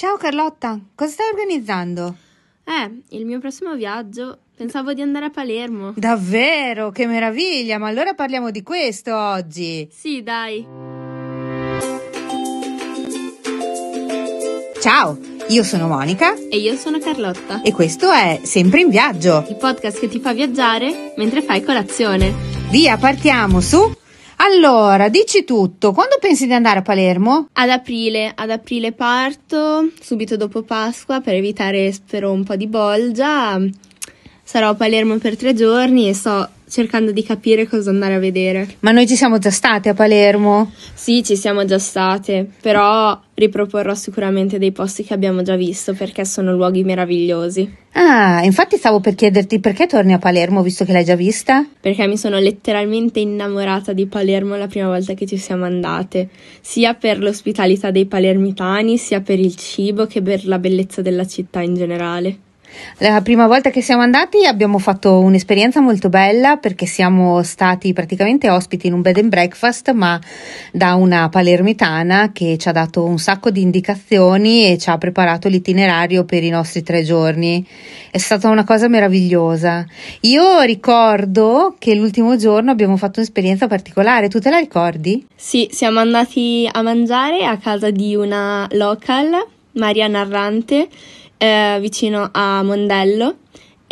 Ciao Carlotta, cosa stai organizzando? Eh, il mio prossimo viaggio. Pensavo di andare a Palermo. Davvero? Che meraviglia! Ma allora parliamo di questo oggi. Sì, dai. Ciao, io sono Monica E io sono Carlotta. e questo è Sempre in viaggio. Il podcast che ti fa viaggiare mentre fai colazione. Via, partiamo su. Allora, dici tutto. Quando pensi di andare a Palermo? Ad aprile, ad aprile parto, subito dopo Pasqua, per evitare, spero, un po' di bolgia. Sarò a Palermo per tre giorni e sto cercando di capire cosa andare a vedere. Ma noi ci siamo già state a Palermo. Sì, ci siamo già state, però riproporrò sicuramente dei posti che abbiamo già visto perché sono luoghi meravigliosi. Ah, infatti stavo per chiederti perché torni a Palermo visto che l'hai già vista? perché mi sono letteralmente innamorata di Palermo la prima volta che ci siamo andate, sia per l'ospitalità dei palermitani, sia per il cibo che per la bellezza della città in generale. La prima volta che siamo andati abbiamo fatto un'esperienza molto bella perché siamo stati praticamente ospiti in un bed and breakfast, ma da una palermitana che ci ha dato un sacco di indicazioni e ci ha preparato l'itinerario per i nostri tre giorni. È stata una cosa meravigliosa. Io ricordo che l'ultimo giorno abbiamo fatto un'esperienza particolare, tu te la ricordi? Sì, siamo andati a mangiare a casa di una local, Maria Narrante, eh, vicino a Mondello.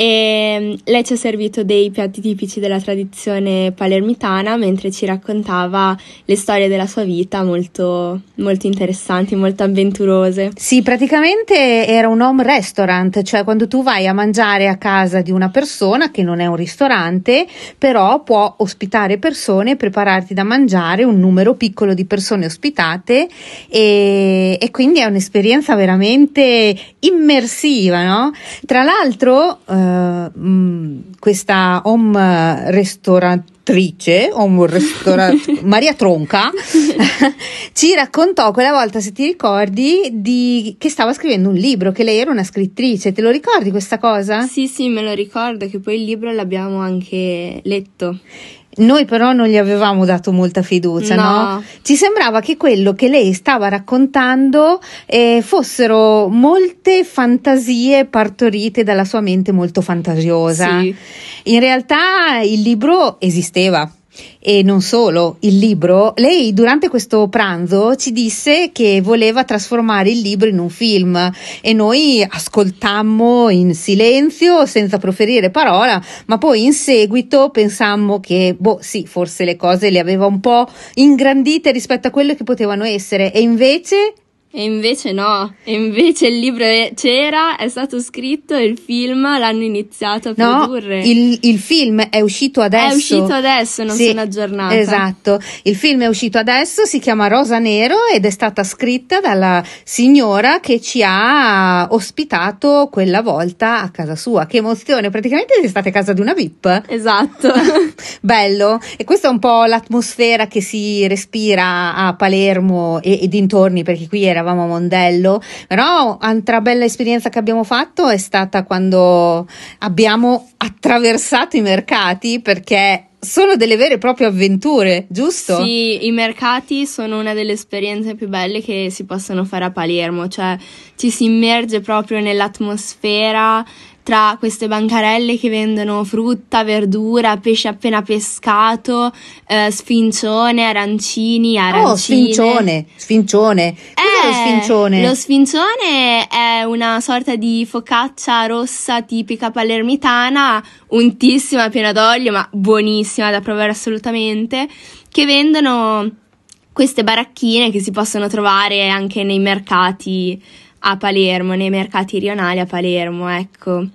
E mm, lei ci ha servito dei piatti tipici della tradizione palermitana mentre ci raccontava le storie della sua vita molto, molto interessanti, molto avventurose. Sì, praticamente era un home restaurant, cioè quando tu vai a mangiare a casa di una persona che non è un ristorante, però può ospitare persone prepararti da mangiare un numero piccolo di persone ospitate e, e quindi è un'esperienza veramente immersiva, no? Tra l'altro, eh, mh, questa home restaurant, Maria Tronca, ci raccontò quella volta, se ti ricordi, di, che stava scrivendo un libro, che lei era una scrittrice. Te lo ricordi questa cosa? Sì, sì, me lo ricordo che poi il libro l'abbiamo anche letto. Noi però non gli avevamo dato molta fiducia, no? No. Ci sembrava che quello che lei stava raccontando eh, fossero molte fantasie partorite dalla sua mente molto fantasiosa. Sì. In realtà il libro esisteva. E non solo, il libro, lei durante questo pranzo ci disse che voleva trasformare il libro in un film. E noi ascoltammo in silenzio senza proferire parola, ma poi in seguito pensammo che, boh, sì, forse le cose le aveva un po' ingrandite rispetto a quello che potevano essere. E invece E invece no, e invece il libro c'era, è stato scritto e il film l'hanno iniziato a No, produrre. il, il film è uscito adesso. È uscito adesso, non Sì, sono aggiornata. Esatto, il film è uscito adesso, si chiama Rosa Nero ed è stata scritta dalla signora che ci ha ospitato quella volta a casa sua. Che emozione, praticamente sei stata a casa di una VIP. Esatto. Bello, e questa è un po' l'atmosfera che si respira a Palermo e, e dintorni, perché qui eravamo a Mondello. Però un'altra bella esperienza che abbiamo fatto è stata quando abbiamo attraversato i mercati, perché sono delle vere e proprie avventure, giusto? Sì, i mercati sono una delle esperienze più belle che si possono fare a Palermo, cioè ci si immerge proprio nell'atmosfera tra queste bancarelle che vendono frutta, verdura, pesce appena pescato, eh, sfincione, arancini, arancine. Oh, sfincione, sfincione. Cos'è lo Eh, sfincione? Lo sfincione è una sorta di focaccia rossa tipica palermitana, untissima, piena d'olio, ma buonissima da provare assolutamente, che vendono queste baracchine che si possono trovare anche nei mercati a Palermo, nei mercati rionali a Palermo, ecco.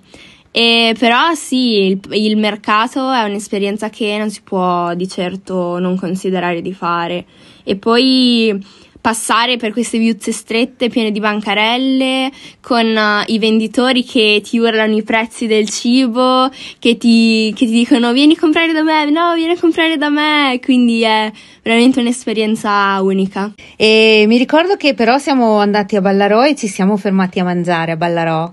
E però sì, il, il mercato è un'esperienza che non si può di certo non considerare di fare. E poi passare per queste viuzze strette piene di bancarelle con eh, i venditori che ti urlano i prezzi del cibo, che ti, che ti dicono vieni a comprare da me, no, vieni a comprare da me. Quindi è veramente un'esperienza unica. E mi ricordo che però siamo andati a Ballarò e ci siamo fermati a mangiare a Ballarò.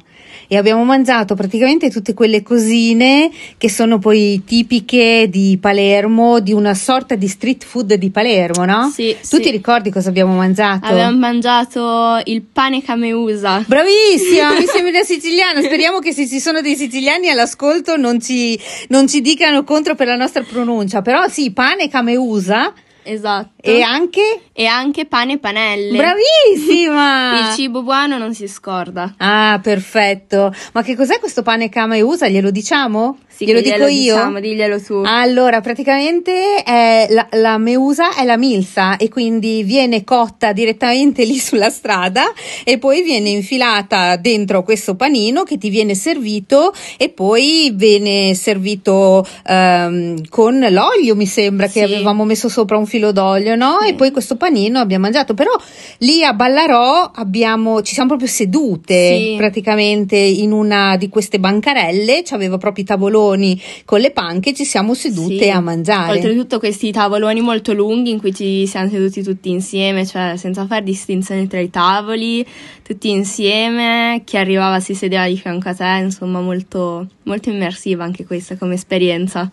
E abbiamo mangiato praticamente tutte quelle cosine che sono poi tipiche di Palermo, di una sorta di street food di Palermo, no? Sì, Tu sì. ti ricordi cosa abbiamo mangiato? Abbiamo mangiato il pane cameusa. Bravissima, mi sembri da siciliana. Speriamo che se ci sono dei siciliani all'ascolto non ci, non ci dicano contro per la nostra pronuncia. Però sì, pane cameusa Esatto. e anche... E anche pane e panelle. Bravissima! Il cibo buono non si scorda. Ah, perfetto. Ma che cos'è questo pane cameusa? Glielo diciamo? Sì, Glielo che dico io? Diciamo, diglielo tu. Allora, praticamente la, la meusa è la milza e quindi viene cotta direttamente lì sulla strada e poi viene infilata dentro questo panino che ti viene servito e poi viene servito ehm, con l'olio, mi sembra che Sì. avevamo messo sopra un filo d'olio, no? Sì. E poi questo panino abbiamo mangiato, però lì a Ballarò abbiamo, ci siamo proprio sedute Sì. praticamente in una di queste bancarelle, c'aveva proprio i tavoloni con le panche, ci siamo sedute Sì. a mangiare. Oltretutto questi tavoloni molto lunghi in cui ci siamo seduti tutti insieme, cioè senza fare distinzione tra i tavoli, tutti insieme, chi arrivava si sedeva di fianco a te, insomma molto, molto immersiva anche questa come esperienza.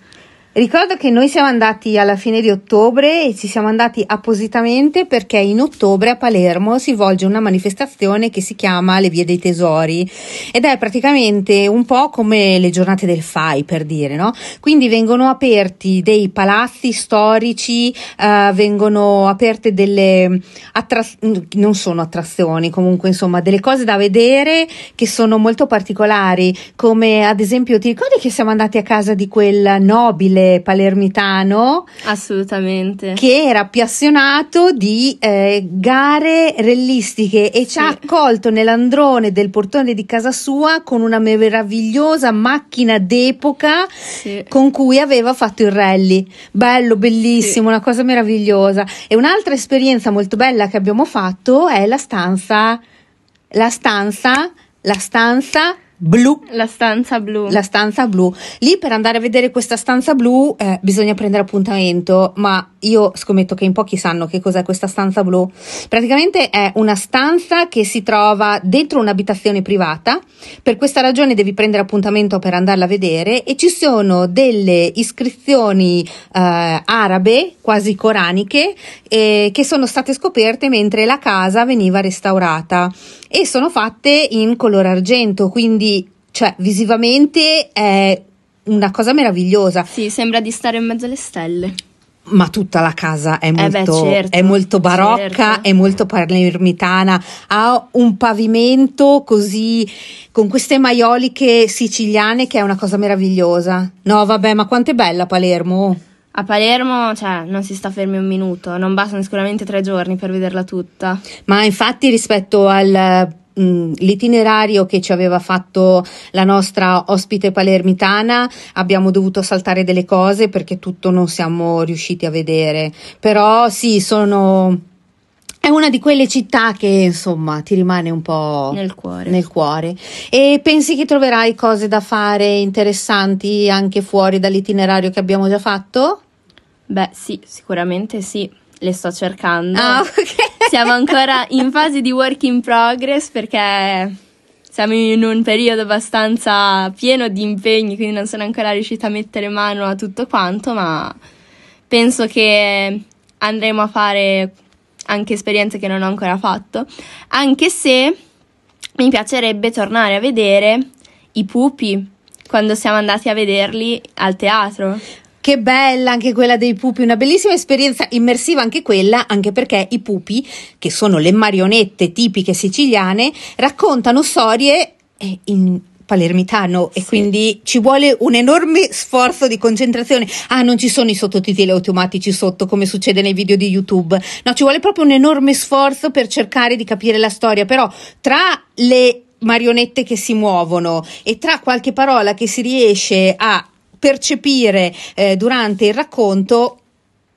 Ricordo che noi siamo andati alla fine di ottobre e ci siamo andati appositamente perché in ottobre a Palermo si svolge una manifestazione che si chiama Le Vie dei Tesori ed è praticamente un po' come le giornate del FAI per dire, no? Quindi vengono aperti dei palazzi storici, eh, vengono aperte delle attra- non sono attrazioni, comunque insomma delle cose da vedere che sono molto particolari, come ad esempio ti ricordi che siamo andati a casa di quel nobile palermitano Assolutamente. che era appassionato di eh, gare rellistiche e ci ha Sì. accolto nell'androne del portone di casa sua con una meravigliosa macchina d'epoca Sì. con cui aveva fatto il rally. Bello, bellissimo, una cosa meravigliosa. E un'altra esperienza molto bella che abbiamo fatto è la stanza, la stanza, la stanza blu. La stanza blu. La stanza blu. Lì per andare a vedere questa stanza blu eh, bisogna prendere appuntamento, ma io scommetto che in pochi sanno che cos'è questa stanza blu. Praticamente è una stanza che si trova dentro un'abitazione privata. Per questa ragione devi prendere appuntamento per andarla a vedere e ci sono delle iscrizioni eh, arabe, quasi coraniche, eh, che sono state scoperte mentre la casa veniva restaurata e sono fatte in color argento, quindi cioè visivamente è una cosa meravigliosa, Sì, sembra di stare in mezzo alle stelle. ma tutta la casa è beh, molto, certo, è molto barocca, certo. è molto palermitana, ha un pavimento così con queste maioliche siciliane che è una cosa meravigliosa. No, vabbè, ma quanto è bella Palermo! A Palermo, cioè, non si sta fermi un minuto, non bastano sicuramente tre giorni per vederla tutta. Ma infatti rispetto al mm, l'itinerario che ci aveva fatto la nostra ospite palermitana abbiamo dovuto saltare delle cose perché tutto non siamo riusciti a vedere. Però sì, sono è una di quelle città che insomma ti rimane un po' Nel cuore. nel cuore. E pensi che troverai cose da fare interessanti anche fuori dall'itinerario che abbiamo già fatto? Beh, sì, sicuramente sì, le sto cercando. Ah, ok. Siamo ancora in fase di work in progress perché siamo in un periodo abbastanza pieno di impegni, quindi non sono ancora riuscita a mettere mano a tutto quanto, ma penso che andremo a fare anche esperienze che non ho ancora fatto, anche se mi piacerebbe tornare a vedere i pupi quando siamo andati a vederli al teatro. Che bella anche quella dei pupi, una bellissima esperienza immersiva anche quella, anche perché i pupi, che sono le marionette tipiche siciliane, raccontano storie eh, in palermitano e Sì. quindi ci vuole un enorme sforzo di concentrazione. Ah, non ci sono i sottotitoli automatici sotto come succede nei video di YouTube. No, ci vuole proprio un enorme sforzo per cercare di capire la storia, però tra le marionette che si muovono e tra qualche parola che si riesce a percepire eh, durante il racconto,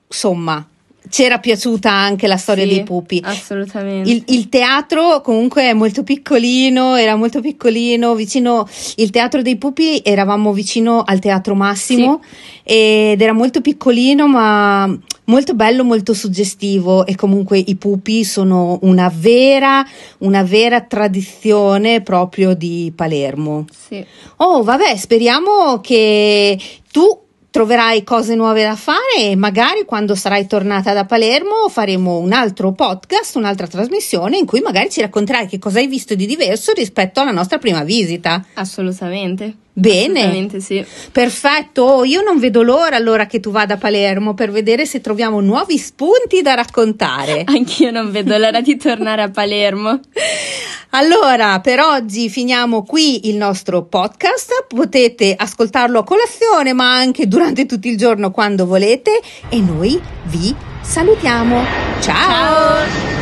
insomma, c'era piaciuta anche la storia Sì, dei pupi. Assolutamente. Il, il teatro comunque è molto piccolino, era molto piccolino, vicino, il teatro dei pupi eravamo vicino al teatro Massimo ed era molto piccolino ma molto bello, molto suggestivo e comunque i pupi sono una vera, una vera tradizione proprio di Palermo. Sì. Oh, vabbè, speriamo che tu troverai cose nuove da fare e magari quando sarai tornata da Palermo faremo un altro podcast, un'altra trasmissione in cui magari ci racconterai che cosa hai visto di diverso rispetto alla nostra prima visita. Assolutamente. Bene. Sì. Perfetto, Oh, io non vedo l'ora allora che tu vada a Palermo per vedere se troviamo nuovi spunti da raccontare. Anch'io non vedo l'ora di tornare a Palermo. Allora, per oggi finiamo qui il nostro podcast. Potete ascoltarlo a colazione, ma anche durante tutto il giorno quando volete. E noi vi salutiamo. Ciao. Ciao.